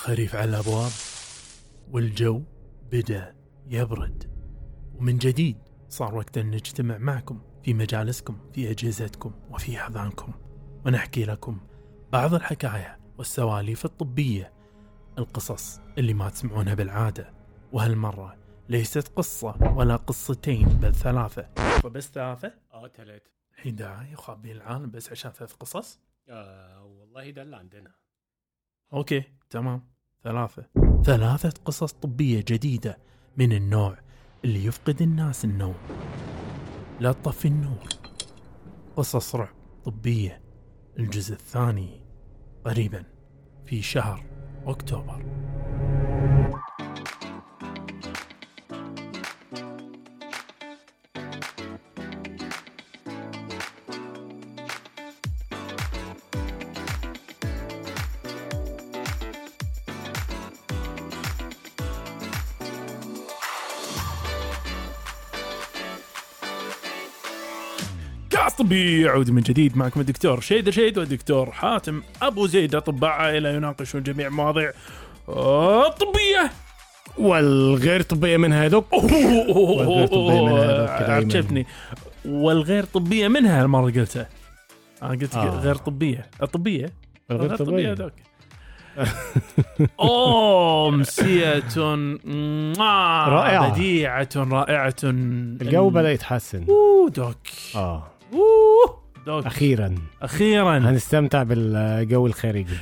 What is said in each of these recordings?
خريف على الأبواب والجو بدأ يبرد. ومن جديد صار وقت أن نجتمع معكم في مجالسكم في أجهزتكم وفي أحضانكم ونحكي لكم بعض الحكايا والسواليف الطبية القصص اللي ما تسمعونها بالعادة. وهالمرة ليست قصة ولا قصتين بل ثلاثة. بس ثلاثة؟ آه تلات الحين داعي يخابين العالم بس عشان ثلاث قصص؟ آه والله ده اللي عندنا. أوكي تمام. ثلاثة. ثلاثة قصص طبية جديدة من النوع اللي يفقد الناس النوم. لا تطفي النور. قصص رعب طبية. الجزء الثاني قريبا في شهر أكتوبر. كاس طبي يعود من جديد معكم الدكتور شيد شيد والدكتور حاتم أبو زيد أطباء عائلة يناقشون جميع مواضيع آه، طبية. والغير طبية منها يا دوك والغير. عجبني والغير طبية منها المرة قلتها. أنا قلت آه. غير طبية. الطبية؟ والغير طبية. دوك أمسية رائعة رائعة. بديعة رائعة. الجو بدأ يتحسن. أوه دوك. آه. دوك أخيرا. أخيرا. هنستمتع بالجو الخارجي.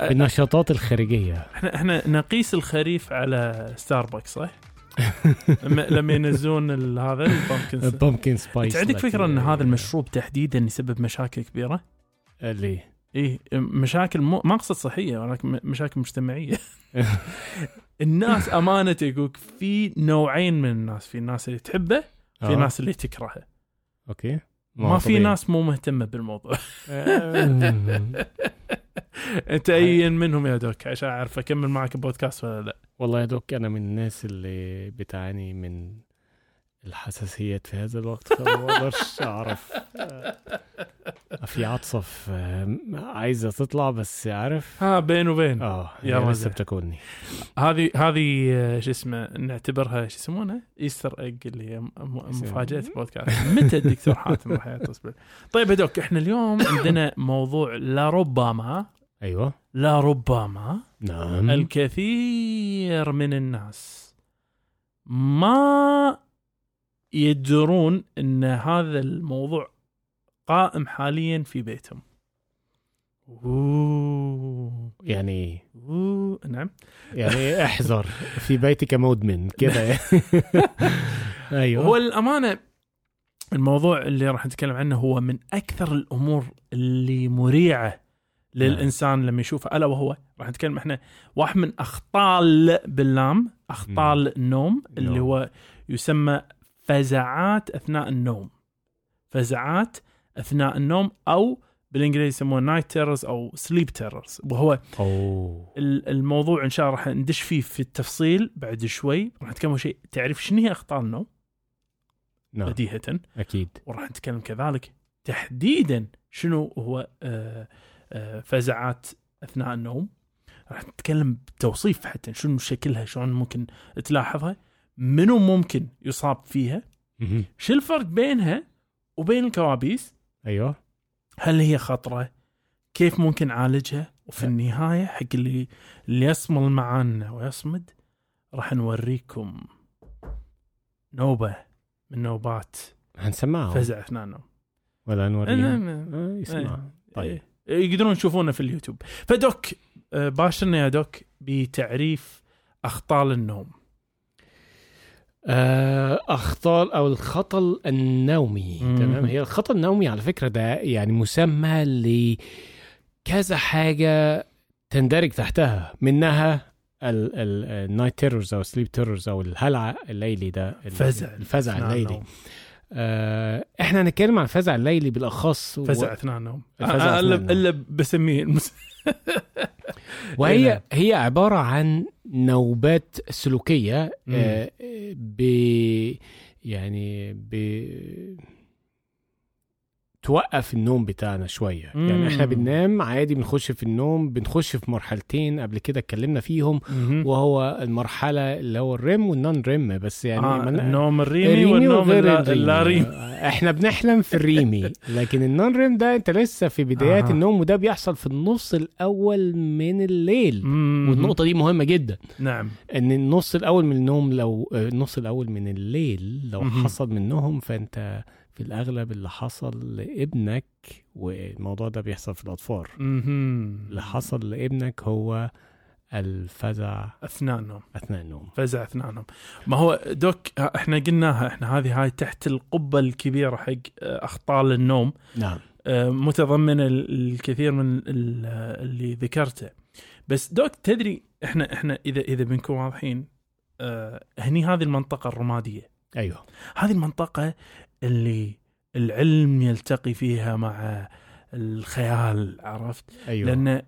بالنشاطات الخارجية. إحنا إحنا نقيس الخريف على ستاربكس صح؟ لما ينزلون هذا البامكن البومكن سبايس أنت عندك فكرة إن هذا المشروب تحديدا يسبب مشاكل كبيرة؟ اللي؟ إيه مشاكل مو ما أقصد صحية ولكن مشاكل مجتمعية. الناس أمانة يقولك في نوعين من الناس، في الناس اللي تحبه، في آه. ناس اللي تكرهه. أوكي. ما في ناس مو مهتمة بالموضوع. أنت أي منهم يا دوك عشان أعرف أكمل معك البودكاست ولا لا. والله يا دوك أنا من الناس اللي بتعاني من الحساسيات في هذا الوقت فما أقدرش أعرف. آه، في عطسة في آه، عايزة تطلع بس عارف؟ ها بين وبين. آه رجل. لسه بتاكلني. هذه هذه آه، شو اسمه نعتبرها شو يسمونها؟ Easter egg اللي هي مفاجأة البودكاست متى الدكتور حاتم راح يتصل طيب يا doc إحنا اليوم عندنا موضوع لربما أيوه. لربما نعم. الكثير من الناس ما يدرون إن هذا الموضوع قائم حاليا في بيتهم. أوه يعني أوه نعم يعني احذر في بيتك مدمن يعني. أيوه هو الأمانة الموضوع اللي راح نتكلم عنه هو من أكثر الأمور اللي مريعة للإنسان لما يشوفه ألا وهو راح نتكلم إحنا واحد من أخطال باللام أخطال النوم اللي. هو يسمى فزعات أثناء النوم. فزعات أثناء النوم أو بالإنجليزي يسموه night terrors أو sleep terrors وهو ال- الموضوع إن شاء الله راح ندش فيه في التفصيل بعد شوي. راح نتكلم شيء تعرف شنو هي أخطال النوم؟ نعم. بديهة. أكيد. وراح نتكلم كذلك تحديدا شنو هو آه، آه، فزعات أثناء النوم. راح نتكلم بتوصيف حتى شنو شكلها شلون ممكن تلاحظها. منو ممكن يصاب فيها. شو الفرق بينها وبين الكوابيس؟ أيوه. هل هي خطرة؟ كيف ممكن نعالجها وفي لا. النهاية حق اللي اللي يصمل معانا ويصمد راح نوريكم نوبة من نوبات. هنسمعهم. فزع أثناء النوم. ولا نوريهم. آه، إيه. يسمع طيب. يقدرون يشوفونا في اليوتيوب. فدوك آه، باشرنا يا doc بتعريف أخطال النوم. آه، أخطال أو الخطل النومي. تمام هي الخطل النومي على فكرة ده يعني مسمى لكذا حاجة تندرج تحتها منها ال night terrors أو sleep terrors أو الهلع الليلي ده ال- فزع الفزع أثناء الليلي. آه إحنا هنتكلم عن الفزع الليلي بالأخص و- فزع أثناء النوم الفزع أثناء الا بسميه. إيه، وهي نعم. هي عبارة عن نوبات سلوكية مم. آه ب يعني ب توقف النوم بتاعنا شوية مم. يعني إحنا بننام عادي بنخش في النوم بنخش في مرحلتين قبل كده اتكلمنا فيهم مهم. وهو المرحلة اللي هو ال REM وال non-REM بس يعني آه النوم الريمي, الريمي والنوم اللا-. اللاريمي إحنا بنحلم في الريمي لكن النون ريم ده أنت لسه في بدايات أها. النوم وده بيحصل في النص الأول من الليل مم. والنقطة دي مهمة جدا نعم إن النص الأول من النوم لو آه، النص الأول من الليل لو مهم. حصل منهم فأنت في الأغلب اللي حصل لابنك والموضوع ده بيحصل في الأطفال. اللي حصل لابنك هو الفزع اثناء النوم اثناء النوم فزع اثناء النوم ما هو دوك إحنا قلناها إحنا هذه هاي تحت القبة الكبيرة حق آه، أخطاء النوم نعم. آه، متضمنه ال- الكثير من ال- اللي ذكرته. بس دوك تدري إحنا إحنا إذا إذا بنكون واضحين آه، هني هذه المنطقة الرمادية. أيوه. هذه المنطقة اللي العلم يلتقي فيها مع الخيال عرفت؟ أيوه. لأن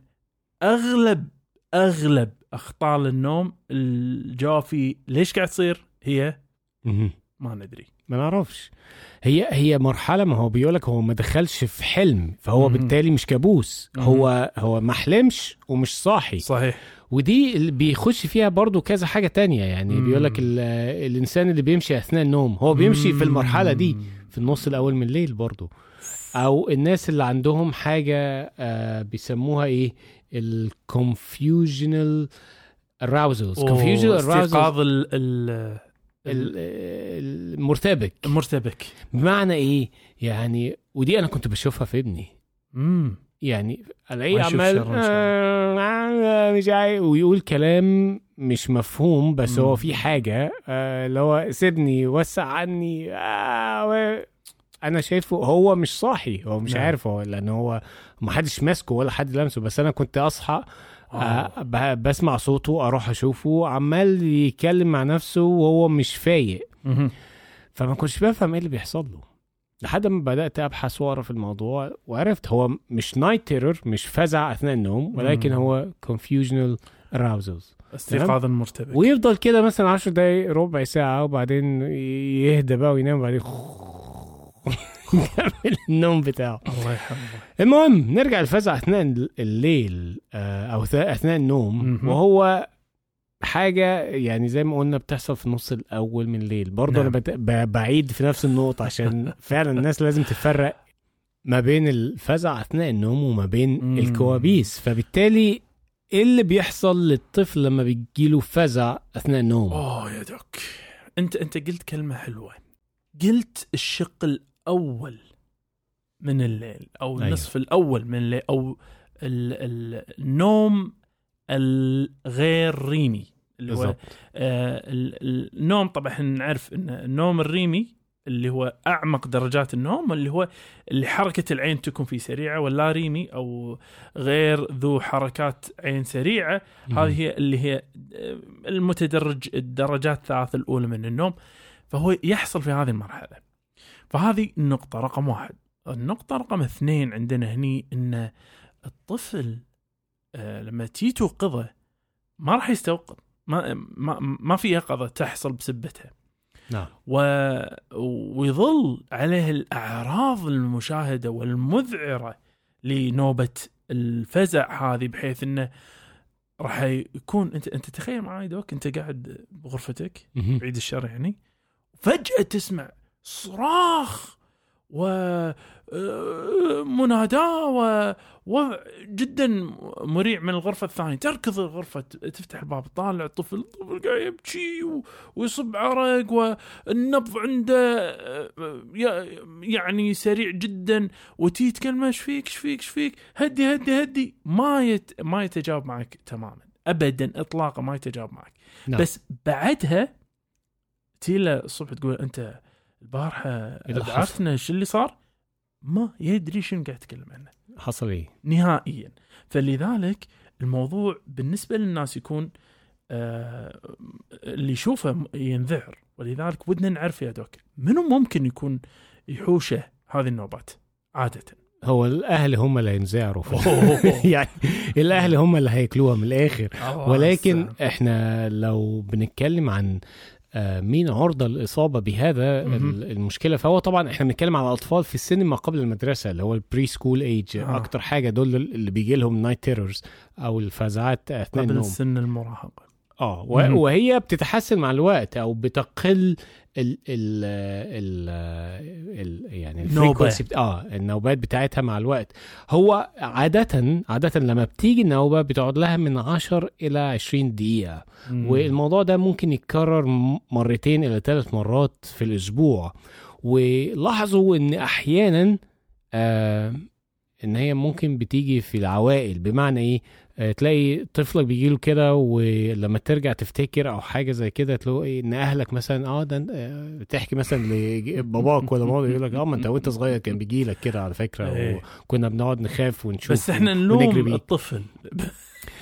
أغلب أغلب أخطاء النوم الجواب فيه ليش قاعد تصير؟ هي. ما ندري. ما نعرفش. هي هي مرحلة ما هو بيقولك هو ما دخلش في حلم فهو. بالتالي مش كابوس. هو هو ما حلمش ومش صاحي. صحيح. ودي اللي بيخش فيها برضو كذا حاجة تانية يعني. مم. بيقولك ال- الإنسان اللي بيمشي أثناء النوم هو بيمشي في المرحلة دي في النص الأول من الليل برضو. أو الناس اللي عندهم حاجة آه بيسموها إيه؟ الكونفيوجنال arousals. confusional arousals استيقاظ ال- ال- المرتبك. المرتبك. بمعنى إيه؟ يعني ودي أنا كنت بشوفها في ابني. امم يعني يشوف عمال آه، مش عارف ويقول كلام مش مفهوم بس مم. هو في حاجة آه، اللي هو سيبني وسع عني آه، أنا شايفه هو مش صاحي هو مش نعم. عارف هو لأن هو ما حدش ماسكه ولا حد لمسه بس أنا كنت أصحى آه، بسمع صوته أروح أشوفه عمال يتكلم مع نفسه وهو مش فايق. فما كنتش بفهم إيه اللي بيحصل له لحد ما بدأت أبحث واقرا في الموضوع وعرفت هو مش نايت تيرور مش فزع أثناء النوم ولكن. هو confusional arousals. استيقاظ المرتبك ويفضل كده مثلا 10 دقايق ربع ساعة وبعدين يهدى بقى وينام وبعدين يكمل النوم بتاعه. الله يرحمه. المهم نرجع الفزع أثناء الليل آه، أو أثناء النوم. وهو حاجة يعني زي ما قلنا بتحصل في النص الأول من الليل برضه نعم. بت- ب- بعيد في نفس النقطة عشان فعلا الناس لازم تفرق ما بين الفزع أثناء النوم وما بين مم. الكوابيس فبالتالي إيه اللي بيحصل للطفل لما بيجيله فزع أثناء النوم اوه يا دوك أنت أنت قلت كلمة حلوة قلت الشق الأول من الليل أو أيوه. النصف الأول من الليل ال- ال- النوم الغير ريمي اللي هو آه ال- ال- النوم طبعا إحنا نعرف إن النوم الريمي اللي هو أعمق درجات النوم اللي هو اللي حركة العين تكون فيه سريعة واللا ريمي أو غير ذو حركات عين سريعة هذه هي اللي هي المتدرج الدرجات الثلاث الأولى من النوم. فهو يحصل في هذه المرحلة. فهذه النقطه رقم واحد. النقطة رقم اثنين عندنا هني إن الطفل آه، لما تيجي توقظه ما راح يستوقظ ما ما ما في يقظه تحصل بسبتها نعم و... ويظل عليه الأعراض المشاهدة والمذعرة لنوبة الفزع هذه بحيث إنه راح يكون أنت أنت تخيل معي دوك أنت قاعد بغرفتك. بعيد الشر يعني فجأة تسمع صراخ و آه، جدا مريع من الغرفة الثانية. تركض الغرفة تفتح الباب تطالع الطفل الطفل قاعد يبكي و- ويصب عرق والنبض عنده آه، ي- يعني سريع جدا. وتي تكلمه إيش فيك؟ إيش فيك؟ إيش فيك؟ هدي هدي هدي. ما يت ما يتجاوب معك تماما. ابدا اطلاقا ما يتجاوب معك. نعم. بس بعدها تي له الصبح تقول أنت البارحة؟ ابعثنا إيش اللي صار؟ ما يدري شنو قاعد يتكلم عنه حصل إيه نهائيا فلذلك الموضوع بالنسبة للناس يكون آه اللي يشوفه ينذعر ولذلك ودنا نعرف يا دوك منو ممكن يكون يحوشه هذه النوبات عادة هو الأهل هم اللي هينذعروا أوه. يعني الأهل هم اللي هياكلوها من الآخر الله ولكن. إحنا لو بنتكلم عن آه، مين عرضة للإصابة بهذا المشكلة؟ فهو طبعا إحنا بنتكلم على اطفال في السن ما قبل المدرسة اللي هو ال pre-school age آه. أكتر حاجة دول اللي بيجي لهم night terrors أو الفزعات أثناء قبل النوم. السن المراهقة. آه وهي بتتحسن مع الوقت أو بتقل ال ال ال ال يعني النوبة. آه النوبات بتاعتها مع الوقت. هو عادة عادة لما بتيجي النوبة بتقعد لها من 10 إلى 20 دقيقة. مم. والموضوع ده ممكن يتكرر مرتين إلى ثلاث مرات في الأسبوع. ولاحظوا إن أحيانا آه إن هي ممكن بتيجي في العوائل. بمعنى إيه؟ آه، تلاقي طفلك بيجيله كده ولما ترجع تفتكر أو حاجة زي كده تلاقي إن أهلك مثلا آه ده آه، تحكي مثلا لباباك ولا ماما يقول لك آه ما أنت وأنت صغير كان بيجي لك كده على فكرة إيه. وكنا بنقعد نخاف ونشوف بس إحنا نلوم. الطفل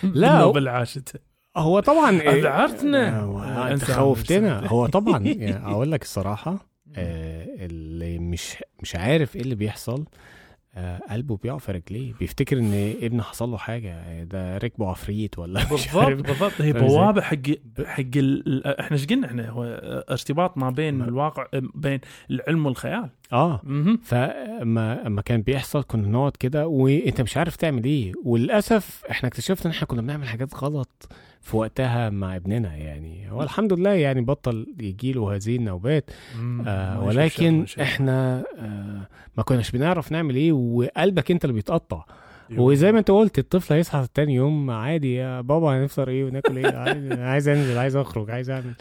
لا، هو- بالنوبة عاشته هو طبعا أذعرتنا. آه، أنت خوفتنا. هو طبعا يعني أقول لك الصراحة آه، اللي مش مش عارف إيه اللي بيحصل آه، قلبه بيقع في رجليه. بيفتكر إن ابنه حصل له حاجة آه، ده ركبه عفريت ولا بالضبط بالضبط. هي؟ بوابة حق حق ال... إحنا إيش قلنا إحنا؟ هو أرتباط ما بين الواقع بين العلم والخيال. آه مهم. فما اما كان بيحصل كنا نقعد كده وأنت مش عارف تعمل إيه وللأسف إحنا اكتشفنا إن إحنا كنا بنعمل حاجات غلط في وقتها مع ابننا يعني هو الحمد لله يعني بطل يجيله هذه النوبات مم. آه ولكن شيء. إحنا آه ما كناش بنعرف نعمل إيه وقلبك أنت اللي بيتقطع. وزي ما أنت قلت الطفل هيصحى تاني يوم عادي يا بابا هنفطر إيه وناكل إيه عايز أنزل عايز أخرج عايز أعمل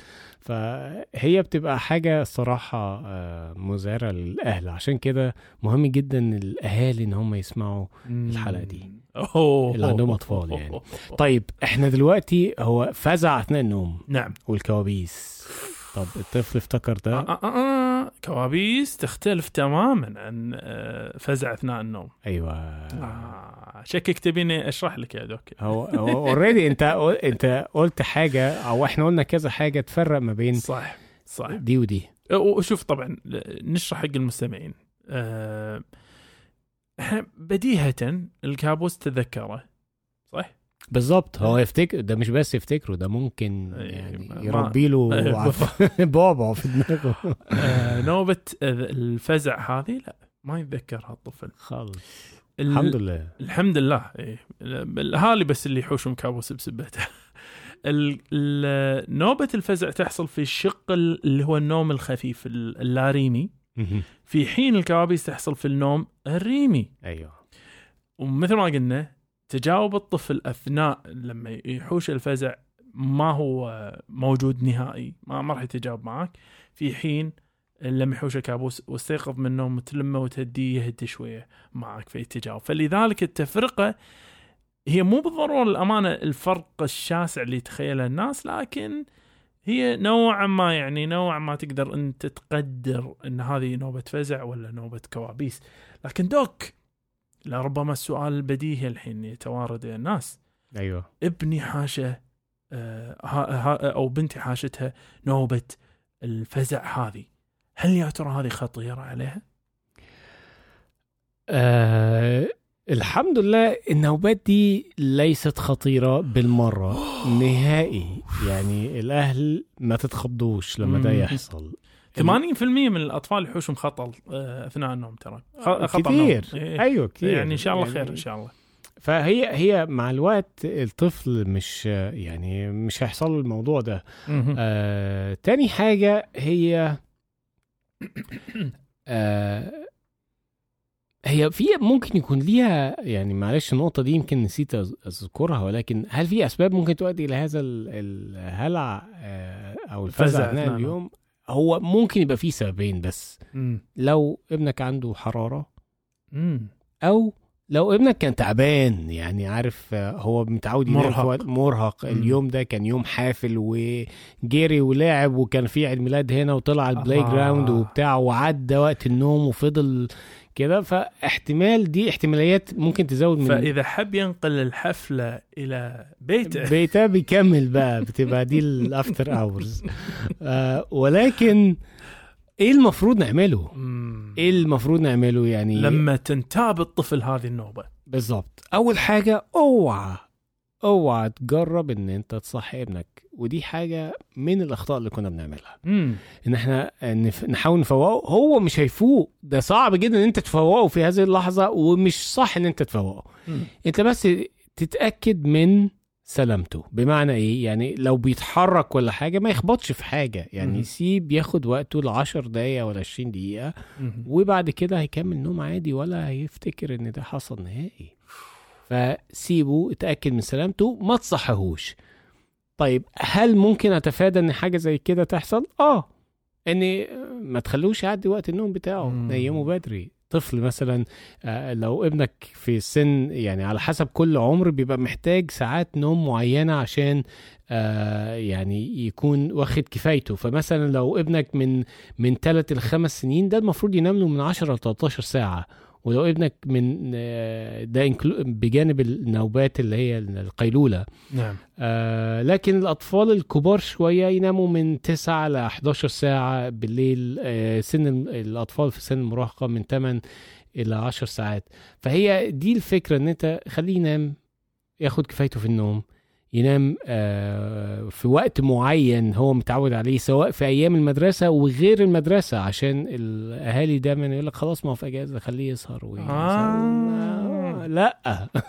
فهي بتبقى حاجة الصراحة آه، مزعرة للأهل عشان كده مهم جدا الأهالي إن هم يسمعوا. الحلقة دي. اللي عندهم أطفال يعني. طيب إحنا دلوقتي هو فزع أثناء النوم نعم والكوابيس طب الطفل افتكر ده آه آه آه. كوابيس تختلف تماما عن آه، فزع أثناء النوم أيوه آه. شكك تبيني أشرح لك يا doc هو هو اوريدي أنت أنت قلت حاجة أو إحنا قلنا كذا حاجة تفرق ما بين صح صح دي ودي وشوف طبعا نشرح حق المستمعين آه، إحنا بديهة الكابوس تذكره صح؟ بالظبط هو يفتكر ده مش بس يفتكره ده ممكن أي- يعني يربي له أي- عف- بعبع في دماغه. آه، نوبة الفزع هذه لا ما يتذكرها الطفل خالص ال- الحمد لله. الحمد لله إيه. الاهالي بس اللي يحوشهم كابوس بسبته. نوبة الفزع تحصل في الشق ال- اللي هو النوم الخفيف ال- اللاريمي. في حين الكوابيس تحصل في النوم الريمي. أيوه. ومثل ما قلنا تجاوب الطفل أثناء لما يحوش الفزع ما هو موجود نهائي ما ما راح يتجاوب معك في حين لما يحوش الكابوس واستيقظ من النوم تلمه وتهديه يهدي شوية معك في التجاوب. فلذلك التفرقة هي مو بالضرورة الأمانة الفرق الشاسع اللي يتخيله الناس لكن هي نوعا ما يعني نوعا ما تقدر أنت تقدر إن هذه نوبة فزع ولا نوبة كوابيس. لكن دوك لربما السؤال البديهي الحين يتوارد الناس. أيوه. ابني حاشه آه، ها- ها- أو بنتي حاشتها نوبة الفزع هذه. هل يا ترى هذه خطيرة عليها؟ آه الحمد لله النوبات دي ليست خطيرة بالمرة نهائي. يعني الأهل ما تتخضوش لما ده. يحصل. 80% من الأطفال يحوشهم خطل آه، أثناء النوم ترى. خطأ نوم. إيه. أيوه كتير يعني إن شاء الله يعني خير إن شاء الله. فهي هي مع الوقت الطفل مش يعني مش هيحصل له الموضوع ده. آه تاني حاجة هي آه هي في ممكن يكون ليها يعني معلش النقطة دي يمكن نسيت أذكرها ولكن هل في أسباب ممكن تؤدي إلى هذا ال- الهلع آه أو الفزع النوم. اليوم؟ هو ممكن يبقى فيه سببين بس مم. لو ابنك عنده حرارة مم. أو لو ابنك كان تعبان يعني عارف هو متعود مرهق. مرهق. اليوم ده كان يوم حافل وجري ولعب وكان في عيد ميلاد هنا وطلع ال play آه. ground وبتاع وعدى وقت النوم وفضل كده فاحتمال دي احتماليات ممكن تزود من فإذا حب ينقل الحفلة إلى بيته بيتها بيكمل بقى بتبقى دي ال after hours آه ولكن إيه المفروض نعمله؟ مم. إيه المفروض نعمله يعني لما تنتاب الطفل هذه النوبة بالظبط أول حاجة اوعى اوعى تجرب إن أنت تصحي ابنك ودي حاجة من الأخطاء اللي كنا بنعملها مم. إن إحنا نحاول نفوقه هو مش هيفوق ده صعب جدا إن أنت تفوقه في هذه اللحظة ومش صح إن أنت تفوقه مم. أنت بس تتأكد من سلامته. بمعنى إيه؟ يعني لو بيتحرك ولا حاجة ما يخبطش في حاجة. يعني مم. سيب ياخد وقته ل 10 دقايق ولا 20 دقيقة مم. وبعد كده هيكمل نوم عادي ولا هيفتكر إن ده حصل نهائي. فسيبه اتأكد من سلامته ما تصحيهوش. طيب هل ممكن أتفادى إن حاجة زي كده تحصل؟ آه. إن ما تخلوش يعدي وقت النوم بتاعه. نيمه بدري. طفل مثلا آه، لو ابنك في سن يعني على حسب كل عمر بيبقى محتاج ساعات نوم معينة عشان آه، يعني يكون واخد كفايته. فمثلا لو ابنك من من 3 ل 5 سنين ده المفروض ينام له من 10 ل 13 ساعة. ولو ابنك من آه، ده بجانب النوبات اللي هي القيلولة. نعم. آه لكن الأطفال الكبار شوية يناموا من 9 ل 11 ساعة بالليل آه سن ال- الأطفال في سن المراهقة من 8 إلى 10 ساعات. فهي دي الفكرة إن أنت خليه ينام ياخد كفايته في النوم ينام آه في وقت معين هو متعود عليه سواء في أيام المدرسة وغير المدرسة عشان الأهالي دايما يقول لك خلاص ما هو في أجازة خليه يسهر ويسهر. آه. لا.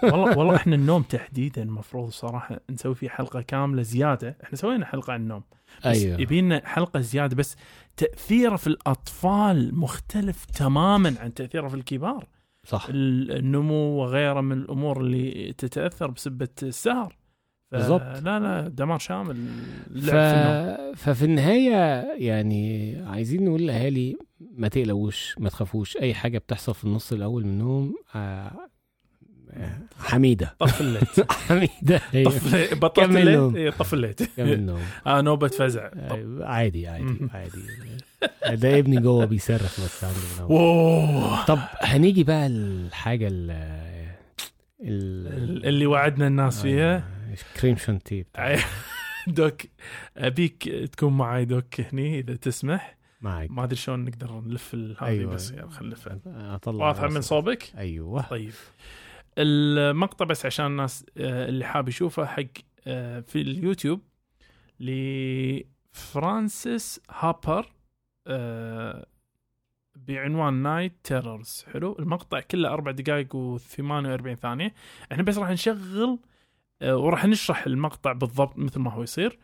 والله والله إحنا النوم تحديدا المفروض صراحة نسوي فيه حلقة كاملة زيادة. إحنا سوينا حلقة عن النوم بس أيوه. يبينا حلقة زيادة بس تأثيره في الأطفال مختلف تماما عن تأثيره في الكبار. صح. ال- النمو وغيره من الأمور اللي تتأثر بسبة السهر. بالضبط. لا لا دمار شامل. ف... ففي النهاية يعني عايزين نقول للأهالي ما تقلقوش ما تخافوش. أي حاجة بتحصل في النص الأول من النوم آه، آه، حميدة. طف الليت. حميدة هي. طف بطلت نوم. إيه، طف الليت. كمل نوم. آه نوبة فزع. آه، عادي عادي. عادي. ده ابني جوه بيصرخ بس عنده طب هنيجي بقى الحاجة ال ال اللي وعدنا الناس فيها. كريم عي- دوك أبيك تكون معاي دوك هني إذا تسمح. معك. ما أدري شلون نقدر نلف هذه أيوة. بس يلا خلينا نلفها أطلع واضحة من. صوبك؟ أيوه. طيب. المقطع بس عشان الناس آه، اللي حاب يشوفه حق آه، في اليوتيوب لفرانسيس هابر آه، بعنوان night terrors حلو. المقطع كله أربع دقائق و48 ثانية. إحنا بس راح نشغل وراح نشرح المقطع بالضبط مثل ما هو يصير.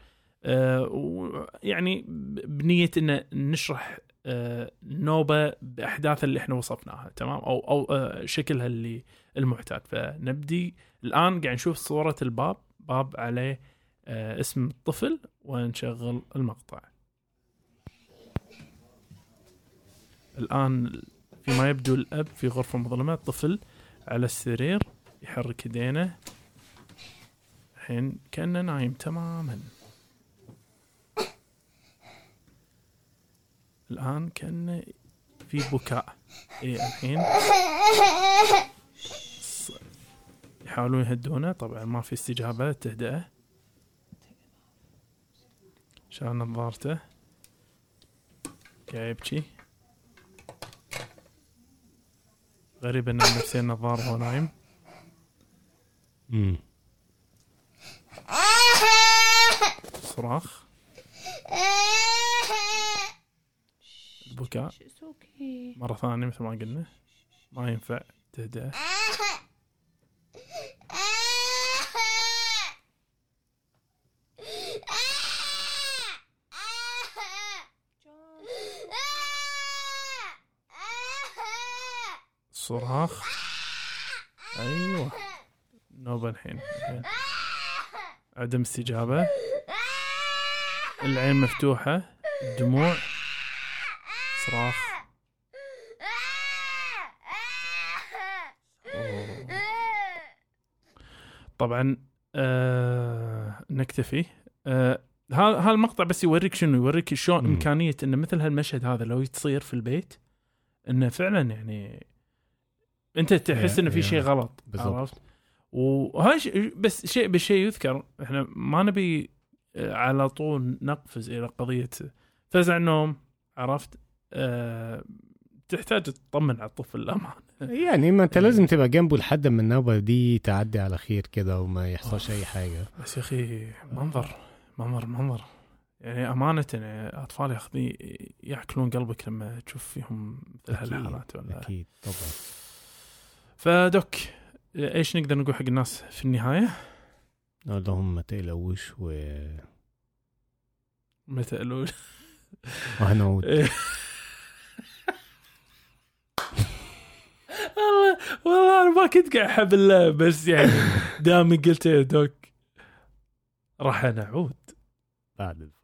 آه، ويعني ب- بنية إن نشرح آه، نوبة بأحداث اللي إحنا وصفناها تمام؟ أو أو آه، شكلها اللي المعتاد فنبدي الآن قاعد نشوف صورة الباب. باب عليه آه، اسم الطفل ونشغل المقطع. الآن فيما يبدو الأب في غرفة مظلمة الطفل على السرير يحرك يدينه. الحين كأنه نايم تماما. الآن كأنه في بكاء. إيه الحين يحاولون يهدونه. طبعا ما في استجابة تهدئه شال نظارته. قاعد يبكي غريب انه نفسي النظارة وهو نايم. صراخ. البكاء. مرة ثانية مثل ما قلنا. ما ينفع. تهدئه صراخ. أيوه. نوبة الحين. الحين. عدم استجابة العين مفتوحة الدموع صراخ أوه. طبعا آه نكتفي آه ها- هالمقطع بس يوريك شنو يوريك شلون. إمكانية إن مثل هالمشهد هذا لو تصير في البيت إنه فعلا يعني أنت تحس إنه في. شيء غلط بالضبط. عرفت وهاي ش- بس شيء بالشيء يذكر إحنا ما نبي آه، على طول نقفز إلى قضية فزع النوم عرفت؟ آه تحتاج تطمن على الطفل الأمان. يعني ما أنت لازم تبقى جنبه لحد ما النوبة دي تعدي على خير كده وما يحصلش أي حاجة. بس يا أخي منظر منظر منظر. يعني أمانة يعني أطفال يا أخي يأكلون قلبك لما تشوف فيهم هالحالات ولا أكيد طبعا. فدوك. إيش نقدر نقول حق الناس في النهاية؟ نقول لهم ما تقلقوش و... متى قالوا وهنعود والله والله أنا ما كنت قاعد أحب اللعب بس يعني دام قلت يا دوك راح نعود. بعد الفاصل.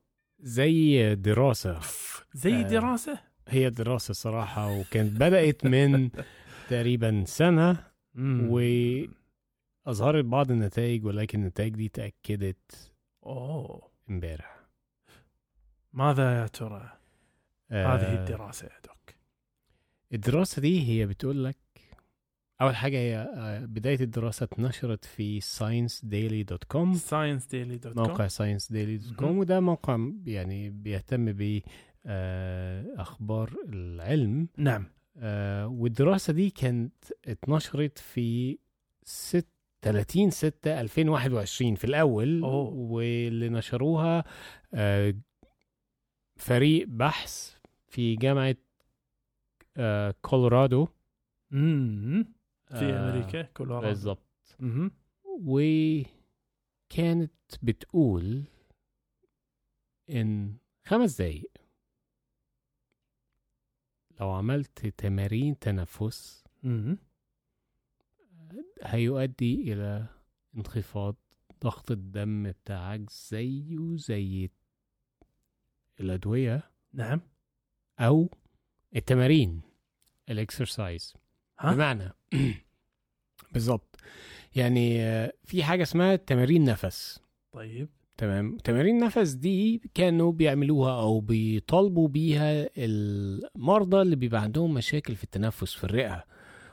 زي دراسة زي آه. دراسة؟ هي دراسة صراحة وكانت بدأت من تقريبا سنة وأظهرت بعض النتائج ولكن النتائج دي تأكدت أوه امبارح ماذا يا ترى آه، هذه الدراسة يا دوك؟ الدراسة دي هي بتقول لك أول حاجة هي آه، بداية الدراسة اتنشرت في sciencedaily.com Science Daily dot موقع sciencedaily.com مهم. وده موقع يعني بيهتم بأخبار العلم. نعم. آه، والدراسة دي كانت اتنشرت في ست 30 6 2021 في الأول أوه. واللي نشروها آه، فريق بحث في جامعة آه، كولورادو في آه، أمريكا كولورادو بالظبط. وكانت بتقول إن خمس دقايق لو عملت تمارين تنفس. هيؤدي إلى انخفاض ضغط الدم بتاعك زيه زي الأدوية نعم. أو التمارين الإكسرسايز. بمعنى بالظبط. يعني في حاجة اسمها تمارين نفس. طيب. تمام. تمارين النفس دي كانوا بيعملوها أو بيطالبوا بيها المرضى اللي بيبقى عندهم مشاكل في التنفس في الرئة.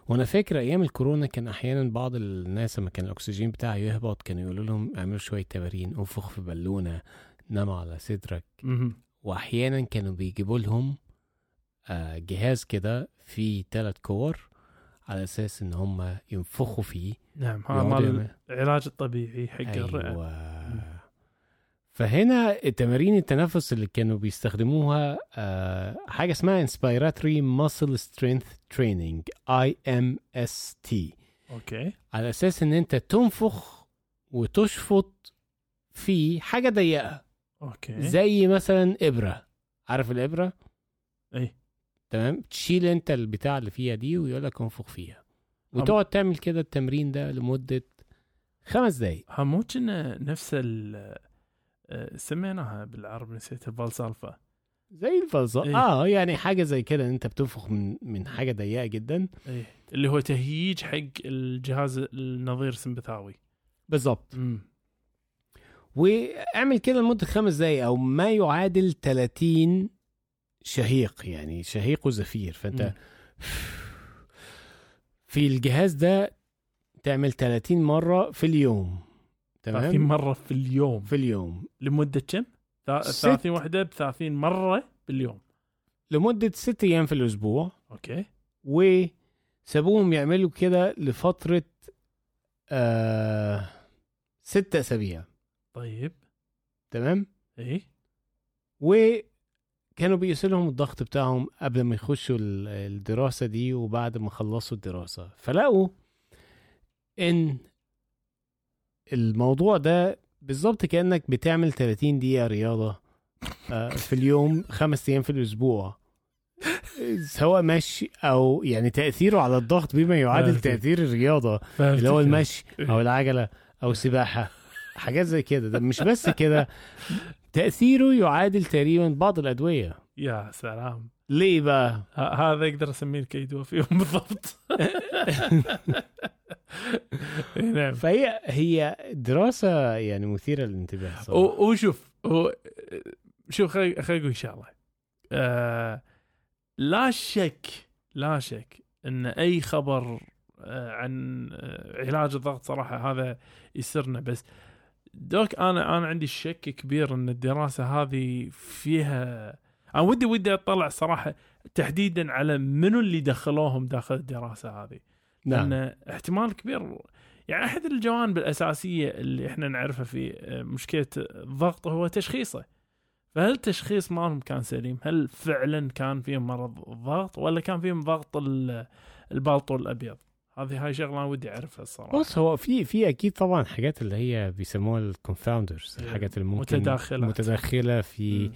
وأنا فاكر أيام الكورونا كان أحيانا بعض الناس لما كان الأكسجين بتاعه يهبط كانوا يقولوا لهم اعملوا شوية تمارين أنفخ في بالونة نام على صدرك. وأحيانا كانوا بيجيبوا لهم آه، جهاز كده فيه ثلاث كور على أساس إن هم ينفخوا فيه نعم هذا مال العلاج الطبيعي حق الرئة. أيوه فهنا تمارين التنفس اللي كانوا بيستخدموها آه حاجة اسمها inspiratory muscle strength training IMST okay. على أساس إن أنت تنفخ وتشفط في حاجة ضيقة. okay. زي مثلا إبرة. عارف الإبرة؟ اي تمام؟ تشيل انت البتاع اللي فيها دي ويقول لك انفخ فيها. وتقعد تعمل كده التمرين ده لمدة خمس دقايق. كنا نفس ال آه، سميناها بالعربي نسيت ال Valsalva زي الفلسفة. إيه. آه يعني حاجة زي كده إن أنت بتنفخ من من حاجة ضيقة جدا. اي اللي هو تهييج حق الجهاز النظير سمبثاوي. بالظبط. واعمل كده لمدة خمس دقايق أو ما يعادل 30 شهيق يعني شهيق وزفير. فأنت. في الجهاز ده تعمل 30 مرة في اليوم 30 تمام مرة في اليوم. في اليوم. لمدة كم؟ ثا- ست. 30 وحدة ب 30 مره باليوم لمدة ست أيام في الأسبوع. okay. وسابوهم يعملوا كده لفترة آه ست أسابيع. طيب. تمام؟ اي وكانوا بيقيسوا لهم الضغط بتاعهم قبل ما يخشوا ال- الدراسة دي وبعد ما خلصوا الدراسة. فلقوا إن الموضوع ده بالظبط كأنك بتعمل 30 دقيقة رياضة آه، في اليوم خمس أيام في الأسبوع. سواء مشي أو يعني تأثيره على الضغط بما يعادل الرياضة فهمتك. اللي هو المشي أو العجلة أو السباحة حاجات زي كده. ده مش بس كده. تأثيره يعادل تقريبا بعض الأدوية. يا سلام. ليه بقى؟ هذا أقدر أسميه الكيدو فيهم بالضبط. إي نعم. فهي هي دراسة يعني مثيرة للانتباه صراحة. و- وشوف هو شوف خلي خلي أقول شغلة. آه لا شك لا شك إن أي خبر آه عن آه علاج الضغط صراحة هذا يسرنا بس دوك أنا أنا عندي شك كبير إن الدراسة هذه فيها أنا ودي ودي أطلع صراحة تحديدا على منو اللي دخلوهم داخل الدراسة هذه نعم لأن احتمال كبير يعني أحد الجوانب الأساسية اللي إحنا نعرفها في آه، مشكلة الضغط هو تشخيصه فهل التشخيص مالهم كان سليم؟ هل فعلا كان فيهم مرض الضغط ولا كان فيهم ضغط ال- البلطو الأبيض؟ هذه هاي شغلة أنا ودي أعرفها الصراحة بص هو في في أكيد طبعا حاجات اللي هي بيسموها الكونفاوندرز إيه، الحاجات اللي ممكن متداخلات. متداخلة في.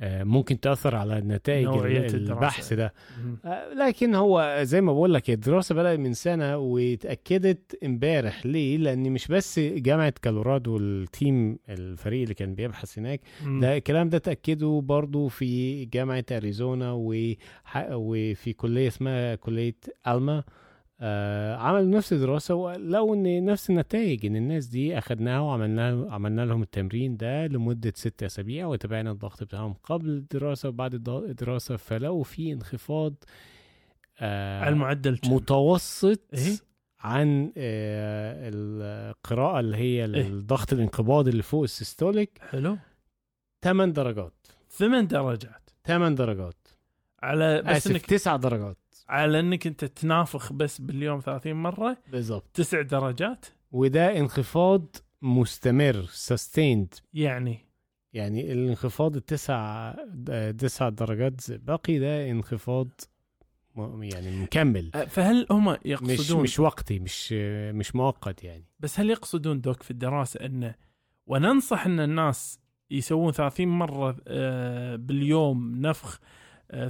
آه، ممكن تأثر على نتائج. البحث ده. آه، لكن هو زي ما بقول لك الدراسة بدأت من سنة واتأكدت امبارح ليه لأن مش بس جامعة كولورادو ال team الفريق اللي كان بيبحث هناك. ده الكلام ده اتاكده برضو في جامعة أريزونا وفي كلية اسمها كلية ألما آه عملوا نفس الدراسة ولقوا إن نفس النتائج إن الناس دي أخدناها وعملنا عملنا لهم التمرين ده لمدة ست أسابيع وتابعنا الضغط بتاعهم قبل الدراسة وبعد الدراسة فلقوا في انخفاض آه المعدل؟ متوسط إيه؟ عن آه القراءة اللي هي إيه؟ الضغط الانقباض اللي فوق السيستوليك حلو 8 درجات ثمان درجات 8 درجات على بس إنك 9 درجات على انك انت تنافخ بس باليوم 30 مرة بالظبط تسع درجات. وده انخفاض مستمر sustained. يعني؟ يعني الانخفاض التسع تسع درجات باقي ده انخفاض يعني مكمل. أه، فهل هم مش يقصدون مش وقتي مش مش مؤقت يعني. بس هل يقصدون دوك في الدراسة إنه وننصح إن الناس يسوون 30 مرة آه، باليوم نفخ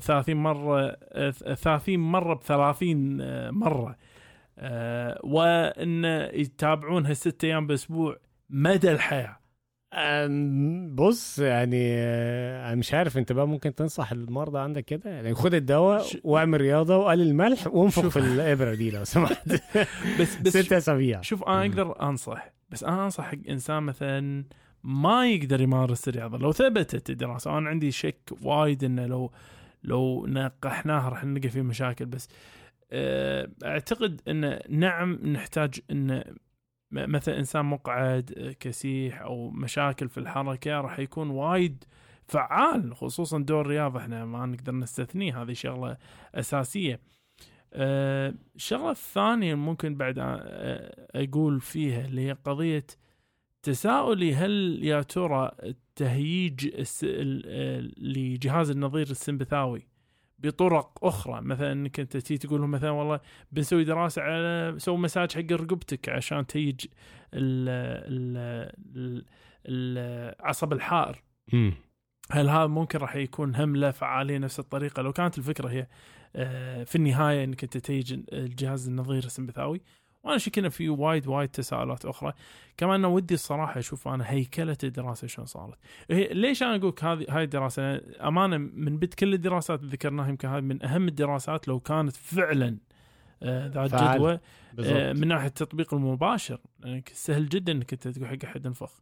30 مرة آه، 30 مرة ب 30 آه، مرة. آه، وإن يتابعونها ست أيام بأسبوع مدى الحياة. بص يعني آه، أنا مش عارف أنت بقى ممكن تنصح المرضى عندك كده؟ يعني خد الدواء واعمل رياضة وقلل الملح وانفخ. في الإبرة دي لو سمحت. بس بس ست أسابيع. شوف أنا. أقدر أنصح بس أنا أنصح حق إنسان مثلا ما يقدر يمارس الرياضة. لو ثبتت الدراسة أنا عندي شك وايد إنه لو لو نقحناها راح نلقى فيه مشاكل بس آه، أعتقد إن نعم نحتاج إن مثلا إنسان مقعد آه، كسيح أو مشاكل في الحركة راح يكون وايد فعال خصوصا دور الرياضة. إحنا ما نقدر نستثنيه هذه شغلة أساسية. آه، الشغله الثانية ممكن بعد آه، أقول فيها اللي هي قضية تساؤلي هل يا ترى ال- آه، لجهاز النظير السمبثاوي بطرق أخرى. مثلا إنك أنت تيجي تقول لهم مثلا والله بنسوي دراسة على سوي مساج حق رقبتك عشان تهيج ال- ال- ال- العصب الحائر. هل هذا ممكن راح يكون هم له فعالية نفس الطريقة؟ لو كانت الفكرة هي آه، في النهاية إنك أنت تهيج الجهاز النظير السمبثاوي وأنا شك انه في وايد وايد تساؤلات أخرى. كمان أنا ودي الصراحة أشوف أنا هيكلة الدراسة شلون صارت. هي ليش أنا أقول هذه هاي الدراسة؟ أمانة من بد كل الدراسات اللي ذكرناها يمكن هذه من أهم الدراسات لو كانت فعلا آه، ذات فعال. جدوى آه، من ناحية التطبيق المباشر. يعني سهل جدا إنك أنت تقول حق أحد انفخ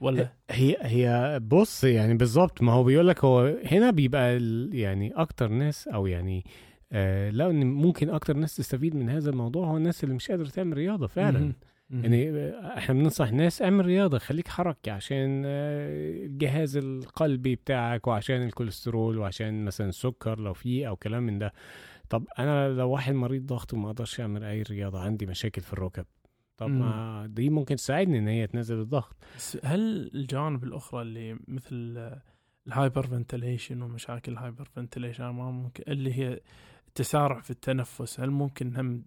ولا؟ هي هي بص يعني بالظبط ما هو بيقول لك هو هنا بيبقى يعني أكتر ناس أو يعني آه لو إن ممكن أكتر ناس تستفيد من هذا الموضوع هو الناس اللي مش قادرة تعمل رياضة فعلا. يعني آه، إحنا بننصح الناس اعمل رياضة خليك حركي عشان آه، الجهاز القلبي بتاعك وعشان الكوليسترول وعشان مثلا السكر لو فيه أو كلام من ده. طب أنا لو واحد مريض ضغط وما أقدرش أعمل أي رياضة عندي مشاكل في الركب. طب. ما دي ممكن تساعدني إن هي تنزل الضغط. بس هل الجوانب الأخرى اللي مثل ال hyperventilation ومشاكل ال hyperventilation ما ممكن اللي هي التسارع في التنفس هل ممكن هم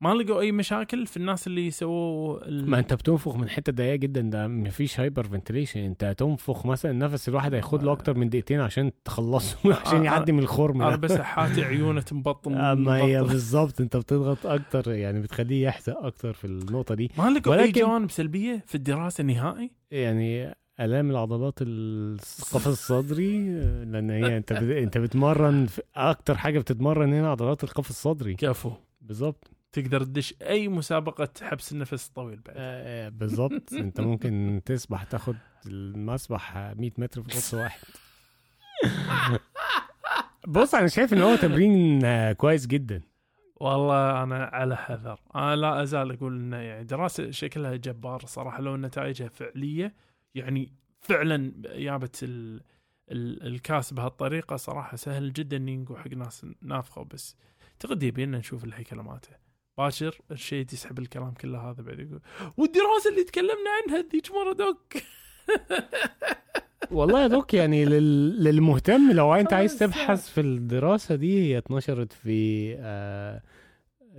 ما لقوا أي مشاكل في الناس اللي سووا ال... ما أنت بتنفخ من حتة ضيقة جدا ده مفيش hyperventilation أنت هتنفخ مثلا النفس الواحد هياخد له أكتر من دقيقتين عشان تخلصه عشان يعدي من الخرم. ده بس حاتي عيونه تنبطن أما هي. بالظبط أنت بتضغط أكتر يعني بتخليه يحزق أكتر في النقطة دي. ما لقوا أي ولكن- جوانب سلبية في الدراسة نهائي؟ يعني آلام العضلات القفص الصدري لأن هي أنت. أنت بتمرن. أكتر حاجة بتتمرن هنا عضلات القفص الصدري. كفو. بالظبط. تقدر تدش أي مسابقة حبس النفس الطويل بعد. آه، آه، بالظبط. أنت ممكن تسبح تاخد المسبح 100 متر في غطس واحد. بص أنا شايف إن هو تمرين كويس جدا. والله أنا على حذر. أنا لا أزال أقول إنه يعني دراسة شكلها جبار صراحة لو نتائجها فعلية يعني فعلا جابت ال ال الكاس بهالطريقة صراحة سهل جدا ينقو حق ناس نافخة بس اعتقد يبي لنا نشوف الهيكله مالته. باكر الشيء يسحب الكلام كله هذا بعد يقول والدراسه اللي تكلمنا عنها ذيك مرة دوك. والله يا دوك يعني لل... للمهتم لو أنت عايز. تبحث في الدراسة دي هي اتنشرت في آه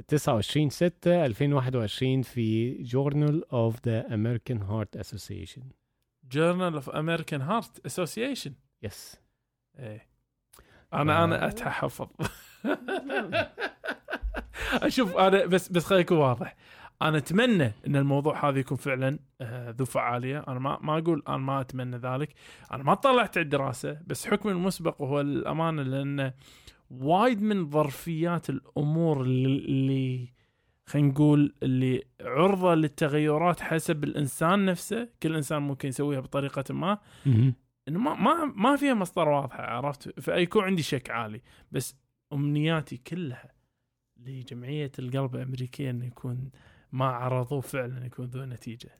29 6 2021 في Journal of the American Heart Association. Journal of American Heart Association yes إيه. أنا أنا آه. أتحفظ. أشوف أنا بس بس خليني اكون واضح. أنا أتمنى إن الموضوع هذا يكون فعلا آه، ذو فعالية. أنا ما ما أقول أنا ما أتمنى ذلك. أنا ما طلعت على الدراسة بس حكم المسبق وهو الأمانة لأن وايد من ظرفيات الأمور اللي خلينا نقول اللي عرضة للتغيرات حسب الإنسان نفسه كل إنسان ممكن يسويها بطريقة ما. إنه ما ما ما فيها مسطره واضحه عرفت؟ فيكون عندي شك عالي. بس أمنياتي كلها لجمعية القلب الأمريكية إنه يكون ما عرضوه فعلا يكون ذو نتيجة.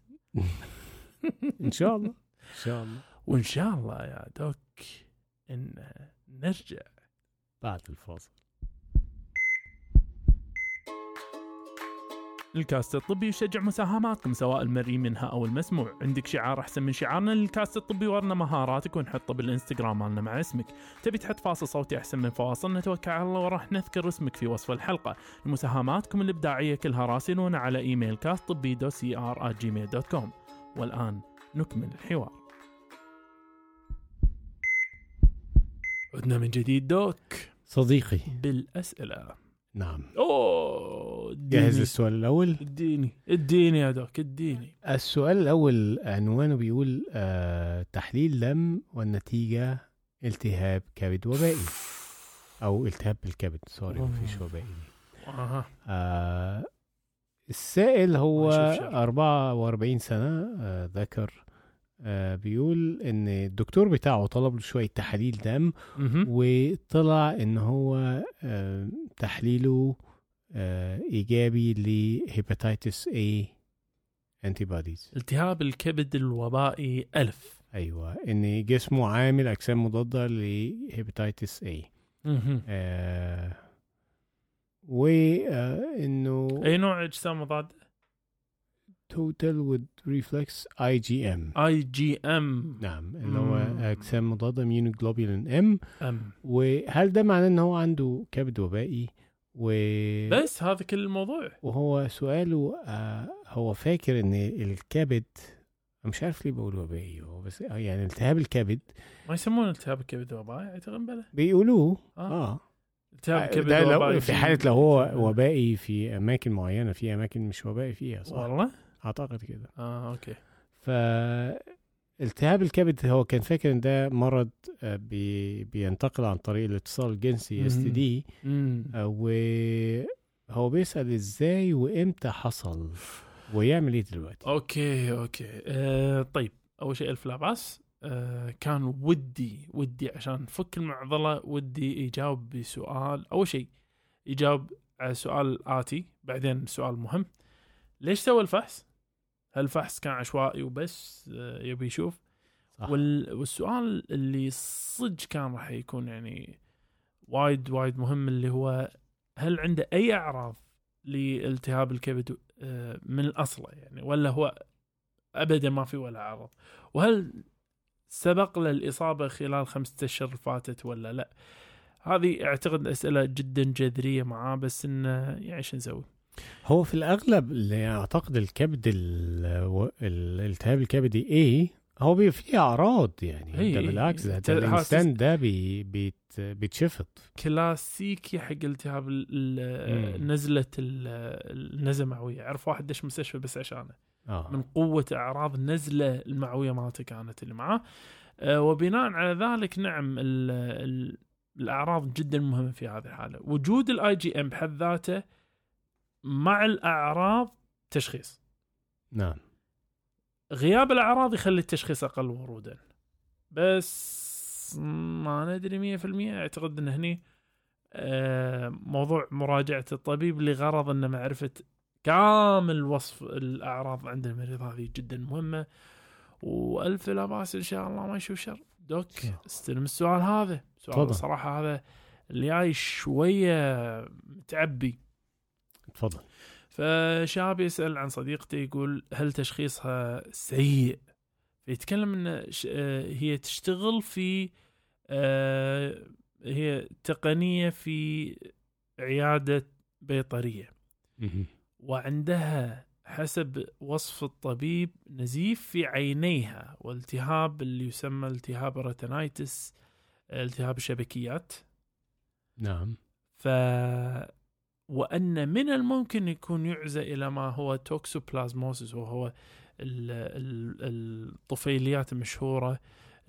إن شاء الله. إن شاء الله. وإن شاء الله يا دوك إن نرجع. بعد الفاصل. الكاست الطبي يشجع مساهماتكم سواء المرئي منها أو المسموع. عندك شعار أحسن من شعارنا للكاست الطبي ورنا مهاراتك ونحطه بالإنستغرام مالنا مع اسمك. تبي تحط فاصل صوتي أحسن من فواصل؟ نتوكل على الله وراح نذكر اسمك في وصف الحلقة. مساهماتكم الإبداعية كلها راسلونا على إيميل كاست طبي dot CR Gmail dot com والآن نكمل الحوار. عدنا من جديد دوك. صديقي. بالأسئلة. نعم. أوه جاهز للسؤال الأول؟ اديني اديني يا دوك اديني. السؤال الأول عنوانه بيقول آه تحليل دم والنتيجة التهاب كبد وبائي. أو التهاب بالكبد سوري مفيش وبائي. أها. آه السائل هو الله يشوف شر. 44 سنة آه ذكر آه بيقول إن الدكتور بتاعه طلب له شوية تحاليل دم. وطلع إن هو آه تحليله آه إيجابي ل hepatitis A antibodies التهاب الكبد الوبائي ألف أيوه إن جسمه عامل أجسام مضادة ل hepatitis A مهم. آه وانه أي نوع أجسام مضادة؟ توتال وذ ريفلكس اي جي ام اي جي ام نعم اللي هو. أجسام مضادة immunoglobulin M M وهل ده معناه إن هو عنده كبد وبائي و... بس هذا كل الموضوع. وهو سؤاله آه هو فاكر إن الكبد مش عارف ليه بقول وبائي هو بس آه، يعني التهاب الكبد. ما يسمونه التهاب الكبد الوبائي أعتقد بلى. بيقولوه آه, آه, التهاب الكبد ده الوبائي لو في حالة لو هو وبائي في أماكن معينة في أماكن مش وبائي فيها صح؟ والله. أعتقد كده. آه okay. ف التهاب الكبد هو كان فاكر إن ده مرض آه، بي بينتقل عن طريق الاتصال الجنسي STD وهو بيسأل إزاي وإمتى حصل ويعمل إيه دلوقتي. okay okay. آه طيب. أول شيء ألف لا باس آه كان ودي ودي عشان نفك المعضلة ودي يجاوب بسؤال. أول شيء يجاوب على السؤال الاتي بعدين السؤال المهم ليش سوى الفحص؟ هل الفحص كان عشوائي وبس آه يبي يشوف؟ صح. وال... والسؤال اللي صدق كان راح يكون يعني وايد وايد مهم اللي هو هل عنده أي أعراض لالتهاب الكبد آه، من الأصل يعني ولا هو ابدا ما في ولا عرض وهل سبق له الإصابة خلال خمسة أشهر فاتت ولا لا هذه أعتقد أسئلة جدا جذرية معاه بس إنه يعني شو نسوي هو في الأغلب اللي أعتقد الكبد الالتهاب الكبدي إيه هو بيبقى فيه أعراض يعني. إيه، ده إيه. بالعكس ده, ت- ده الإنسان حاسس- ده بي بيت بيتشفط. كلاسيكي حق التهاب. نزلة ال- النزله المعويه عرف واحد دش مستشفى بس عشانه. آه. من قوة أعراض النزلة المعوية مالته كانت اللي معاه. آه، وبناء على ذلك نعم ال ال الأعراض جدا مهمة في هذه الحالة. وجود ال IgM بحد ذاته مع الأعراض تشخيص. نعم. غياب الأعراض يخلي التشخيص أقل ورودا. بس ما ندري مية في المية. أعتقد أن هني آه، موضوع مراجعة الطبيب لغرض أن معرفة كامل وصف الأعراض عند المريض هذه جدا مهمة. وألف لا بأس إن شاء الله ما يشوف شر. دوك استلم السؤال هذا. سؤال. الصراحة هذا اللي جاي شوية متعبي. تفضل. فشاب يسأل عن صديقته يقول هل تشخيصها سيء؟ فيتكلم إن آه، هي تشتغل في آه، هي تقنية في عيادة بيطرية. مهم. وعندها حسب وصف الطبيب نزيف في عينيها والتهاب اللي يسمى التهاب ال retinitis التهاب الشبكيات. نعم. ف وأن من الممكن يكون يعزى إلى ما هو toxoplasmosis وهو ال- ال- الطفيليات المشهورة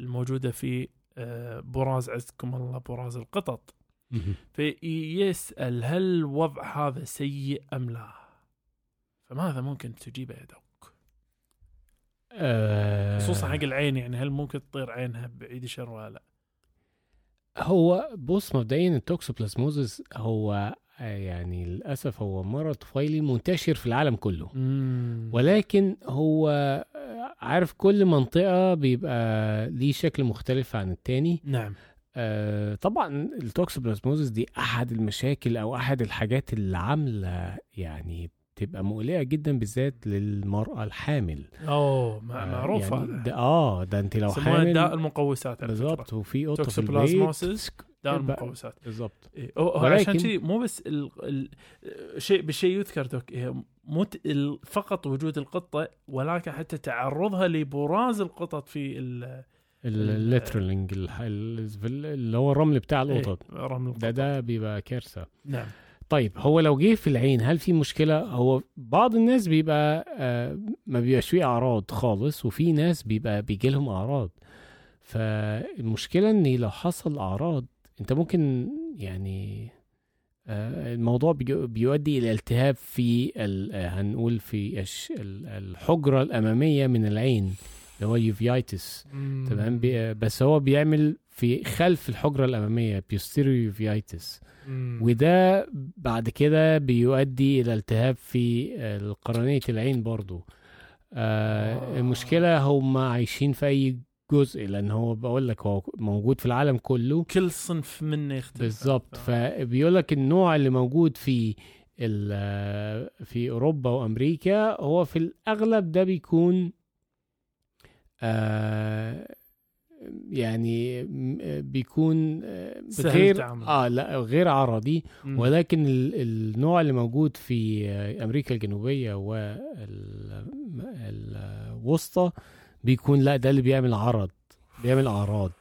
الموجودة في آه، براز عزكم الله براز القطط مهم. فيسأل هل الوضع هذا سيء أم لا؟ فماذا ممكن تجيبه يا دوك؟ آه، خصوصا حق العين يعني هل ممكن تطير عينها بعيد الشر ولا لا؟ هو بص مبدئيا التوكسوبلازموزس هو يعني للأسف هو مرض طفيلي منتشر في العالم كله. ولكن هو عارف كل منطقة بيبقى ليه شكل مختلف عن التاني. نعم. آه، طبعا التوكسوبلازموزس دي أحد المشاكل أو أحد الحاجات اللي عاملة يعني تبقى مقلقة جدا بالذات للمرأة الحامل. أوه مع- آه، معروف يعني ده آه ده أنت لو حامل المقوسات على فكرة. بالظبط وفي في البيت. يبقى- المقوسات بالظبط إيه، عشان كذي مو بس ال... ال... شيء بالشيء يذكر دوك إيه، مو. فقط وجود القطة ولكن حتى تعرضها لبراز القطط في ال... الليترلينج اللي هو الرمل بتاع القطط. إيه، رمل القطط. ده ده بيبقى كارثة. نعم. طيب هو لو جه في العين هل في مشكلة؟ هو بعض الناس بيبقى آه ما بيبقاش فيه أعراض خالص وفي ناس بيبقى بيجي لهم أعراض. فالمشكلة إن لو حصل أعراض أنت ممكن يعني آه الموضوع بيؤدي إلى التهاب في آه، هنقول في الش- ال- الحجرة الأمامية من العين اللي هو ال uveitis تمام بس هو بيعمل في خلف الحجرة الأمامية posterior uveitis مم. وده بعد كده بيؤدي إلى التهاب في قرنية العين برضو آه. المشكلة هم عايشين في أي جزء لأن هو بقول لك هو موجود في العالم كله كل صنف منه يختلف بالظبط آه. فبيقول لك النوع اللي موجود في آه، في أوروبا وأمريكا هو في الأغلب ده بيكون آه يعني م- آه، بيكون آه، غير. آه لا غير عرضي مم. ولكن ال- النوع اللي موجود في أمريكا الجنوبية والوسطى بيكون لا ده اللي بيعمل عرض بيعمل أعراض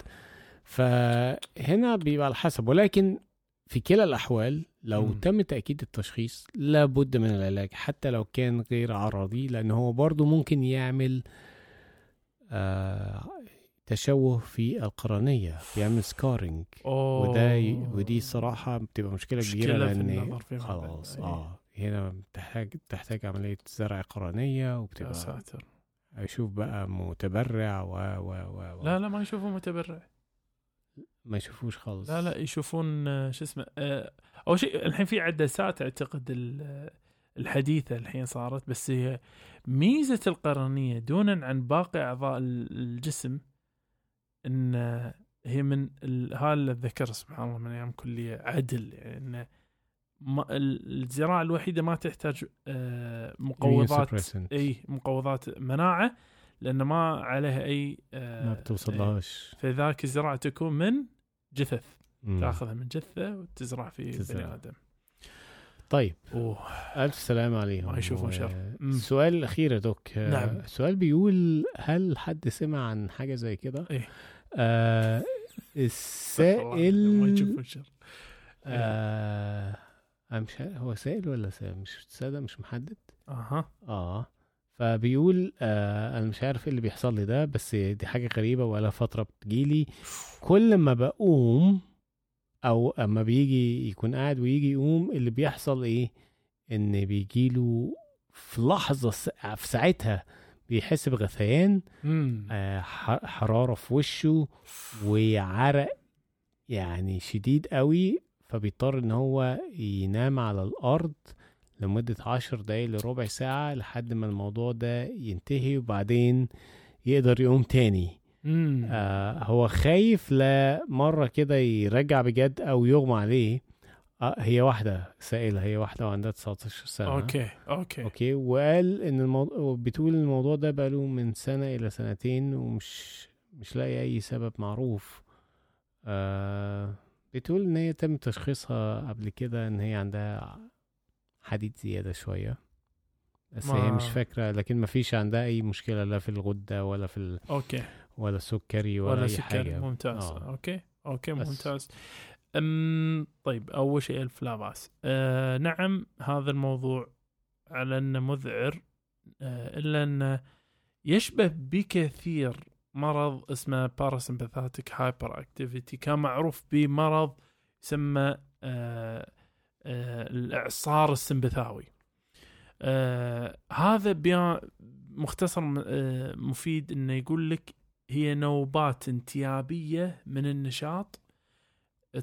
فهنا بيبقى على حسب ولكن في كلا الأحوال لو مم. تم تأكيد التشخيص لابد من العلاج حتى لو كان غير عرضي لأن هو برضو ممكن يعمل آه تشوه في القرنية بيعمل سكارينج أوه. وده ي... ودي صراحة بتبقى لأن النظر في خلاص هذا. آه هنا بتحتاج تحتاج عملية زرع قرنية يا وبتبقى ساتر يشوف بقى متبرع و و و, و. لا لا ما يشوفون متبرع ما يشوفوش خالص لا لا يشوفون آه، شو اسمه آه، أول شيء الحين في عدسات أعتقد ال- الحديثة الحين صارت بس هي ميزة القرنية دونا عن باقي أعضاء ال- الجسم إن آه، هي من هذا اللي ذكر سبحان الله من أيام كلية عدل يعني ال- الزراعة الوحيدة ما تحتاج آه، مقوضات Immunosuppressant. إي مقوضات مناعة لأن ما عليها أي آه، ما بتوصل إيه. لهاش فذاك الزراعة تكون من جثث مم. تأخذها من جثة وتزرع في. بني آدم طيب أوه ألف سلامة عليهم ما يشوفون شر. السؤال الأخير يا دوك آه، نعم. السؤال بيقول هل حد سمع عن حاجة زي كده؟ إيه. آه ما السائل يشوفون شر آه أنا مش هو سائل ولا سائل مش سادة مش محدد؟ أها. آه. فبيقول آه أنا مش عارف إيه اللي بيحصل لي ده بس دي حاجة غريبة ولا فترة بتجيلي. كل ما بقوم أو أما بيجي يكون قاعد ويجي يقوم اللي بيحصل إيه؟ إن بيجيله في لحظة س- في ساعتها بيحس بغثيان. آه، ح- حرارة في وشه وعرق يعني شديد قوي فبيضطر إن هو ينام على الأرض لمدة عشر دقايق لربع ساعة لحد ما الموضوع ده ينتهي وبعدين يقدر يقوم تاني. مم. آه هو خايف لا مرة كده يرجع بجد أو يغمى عليه. آه هي واحدة سائلة هي واحدة وعندها 19 سنة. okay okay. Okay وقال إن الموضوع بتقول الموضوع ده بقاله من سنة إلى سنتين ومش مش لاقي أي سبب معروف. آه بتقول إن هي تم تشخيصها قبل كده إن هي عندها حديد زيادة شوية بس هي ما- مش فاكرة لكن ما فيش عندها أي مشكلة لا في الغدة ولا في ال... okay. ولا سكري ولا, ولا أي سكر حاجة. ممتاز. آه. okay. Okay بس. ممتاز. أم طيب أول شيء ألف لا بأس أه نعم هذا الموضوع على أنه مذعر أه إلا أنه يشبه بكثير مرض اسمه parasympathetic hyperactivity كان معروف بمرض يسمى أه أه الإعصار السمبثاوي. أه هذا بيا مختصر آه، مفيد إنه يقول لك هي نوبات انتيابية من النشاط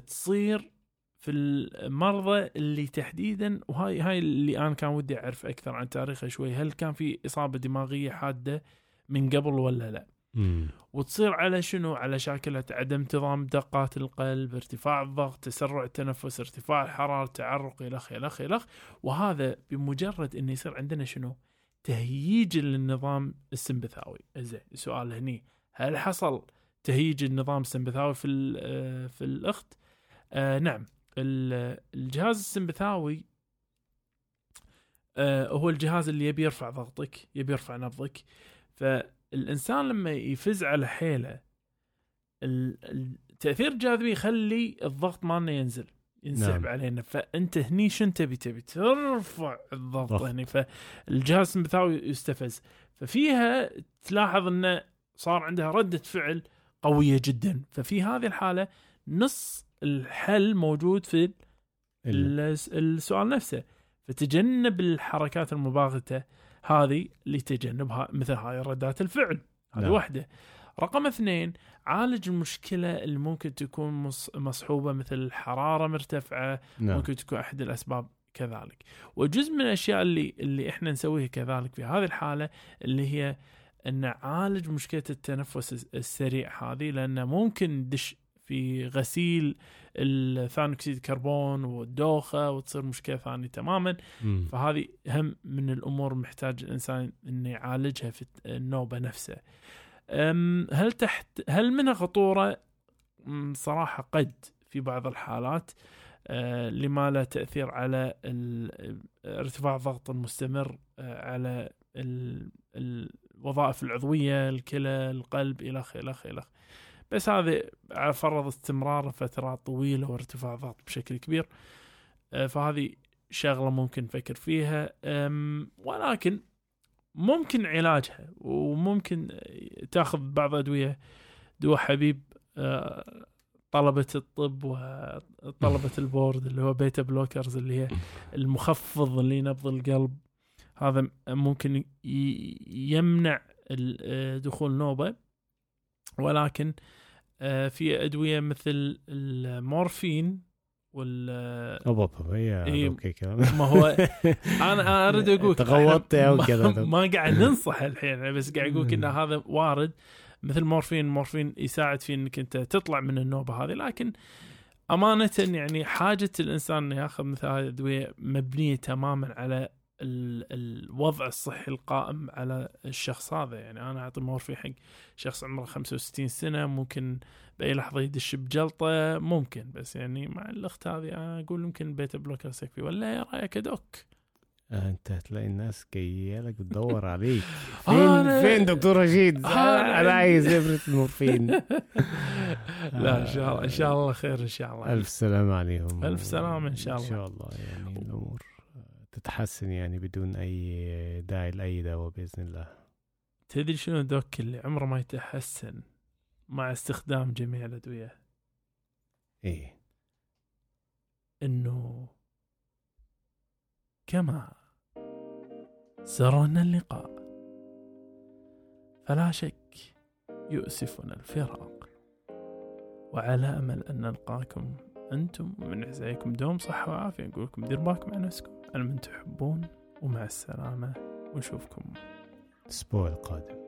تصير في المرضى اللي تحديدا وهاي هاي اللي أنا كان ودي أعرف أكثر عن تاريخه شوي هل كان في إصابة دماغية حادة من قبل ولا لا؟ وتصير على شنو؟ على شاكلة عدم انتظام دقات القلب ارتفاع الضغط تسرع التنفس ارتفاع الحرارة تعرق الخ الخ الخ وهذا بمجرد إنه يصير عندنا شنو؟ تهييج للنظام السمبثاوي. زين السؤال هني. هل حصل تهيج النظام السمبثاوي في آه، في الإخت؟ آه نعم. ال- الجهاز السمبثاوي آه هو الجهاز اللي يبي يرفع ضغطك يبي يرفع نبضك. فالانسان لما يفز على حيله ال- التاثير الجاذبي يخلي الضغط مالنا ينزل ينسحب نعم. علينا. فأنت هني شن تبي؟ تبي ترفع الضغط ضغط. هني. فالجهاز السمبثاوي يستفز. ففيها تلاحظ إنه صار عندها ردة فعل قوية جدا. ففي هذه الحالة نص الحل موجود في ال- الس- السؤال نفسه. فتجنب الحركات المباغته هذه لتجنبها مثل هاي ردات الفعل. هذه نعم. واحدة رقم اثنين عالج المشكلة اللي ممكن تكون مص- مصحوبة مثل الحراره مرتفعة نعم. ممكن تكون أحد الأسباب كذلك. وجزء من الأشياء اللي اللي إحنا نسويها كذلك في هذه الحالة اللي هي إن نعالج مشكلة التنفس الس- السريع هذه لأن ممكن ندش في غسيل الثاني اكسيد الكربون والدوخة وتصير مشكلة ثانية تماما. فهذه هم من الأمور محتاج الإنسان إنه يعالجها في النوبة نفسها. هل تحت هل منها خطوره؟ صراحة قد في بعض الحالات أه، لما له تأثير على ارتفاع الضغط المستمر أه، على ال- الوظائف العضوية الكلى القلب الخ الخ الخ بس هذا على فرض استمرار فترات طويلة وارتفاع ضغط بشكل كبير أه، فهذه شغلة ممكن نفكر فيها ولكن ممكن علاجها وممكن تاخذ بعض أدوية. دواء حبيب أه، طلبة الطب وطلبة البورد اللي هو beta blockers اللي هي المخفض لنبض القلب. هذا ممكن يمنع آه، دخول نوبة ولكن آه، في أدوية مثل المورفين وال هي إيه. أوكي كلام ما هو أنا أريد أقول تغوطت ما- كذا. ما قاعد ننصح الحين بس قاعد أقول إن هذا وارد مثل مورفين مورفين يساعد في إنك أنت تطلع من النوبة هذه لكن أمانة يعني حاجة الإنسان إنه ياخذ مثل هذه الأدوية مبنية تماما على الوضع الصحي القائم على الشخص هذا. يعني أنا أعطي مورفين حق شخص عمره 65 سنة ممكن بأي لحظة يدش بجلطة ممكن. بس يعني مع الأخت هذه أقول يمكن beta blocker يكفي ولا يا رأيك doc؟ آه، أنت هتلاقي الناس جاية لك بتدور عليك. آه، فين فين دكتور رشيد؟ آه، آه، أنا عايز إبرة مورفين. لا إن شاء الله إن شاء الله خير إن شاء الله. ألف سلامة عليهم. ألف سلامة إن شاء الله. إن شاء الله يعني الأمور. تتحسن يعني بدون أي داعي لأي دواء بإذن الله. تدري شنو ذوك اللي عمره ما يتحسن مع استخدام جميع الأدوية؟ إيه. إنه كما سرنا اللقاء فلا شك يؤسفنا الفراق. وعلى أمل أن نلقاكم أنتم ومن عزايكم دوم صحة وعافية. نقول لكم دير بالكم على نفسكم. على من تحبون ومع السلامة. ونشوفكم الأسبوع القادم.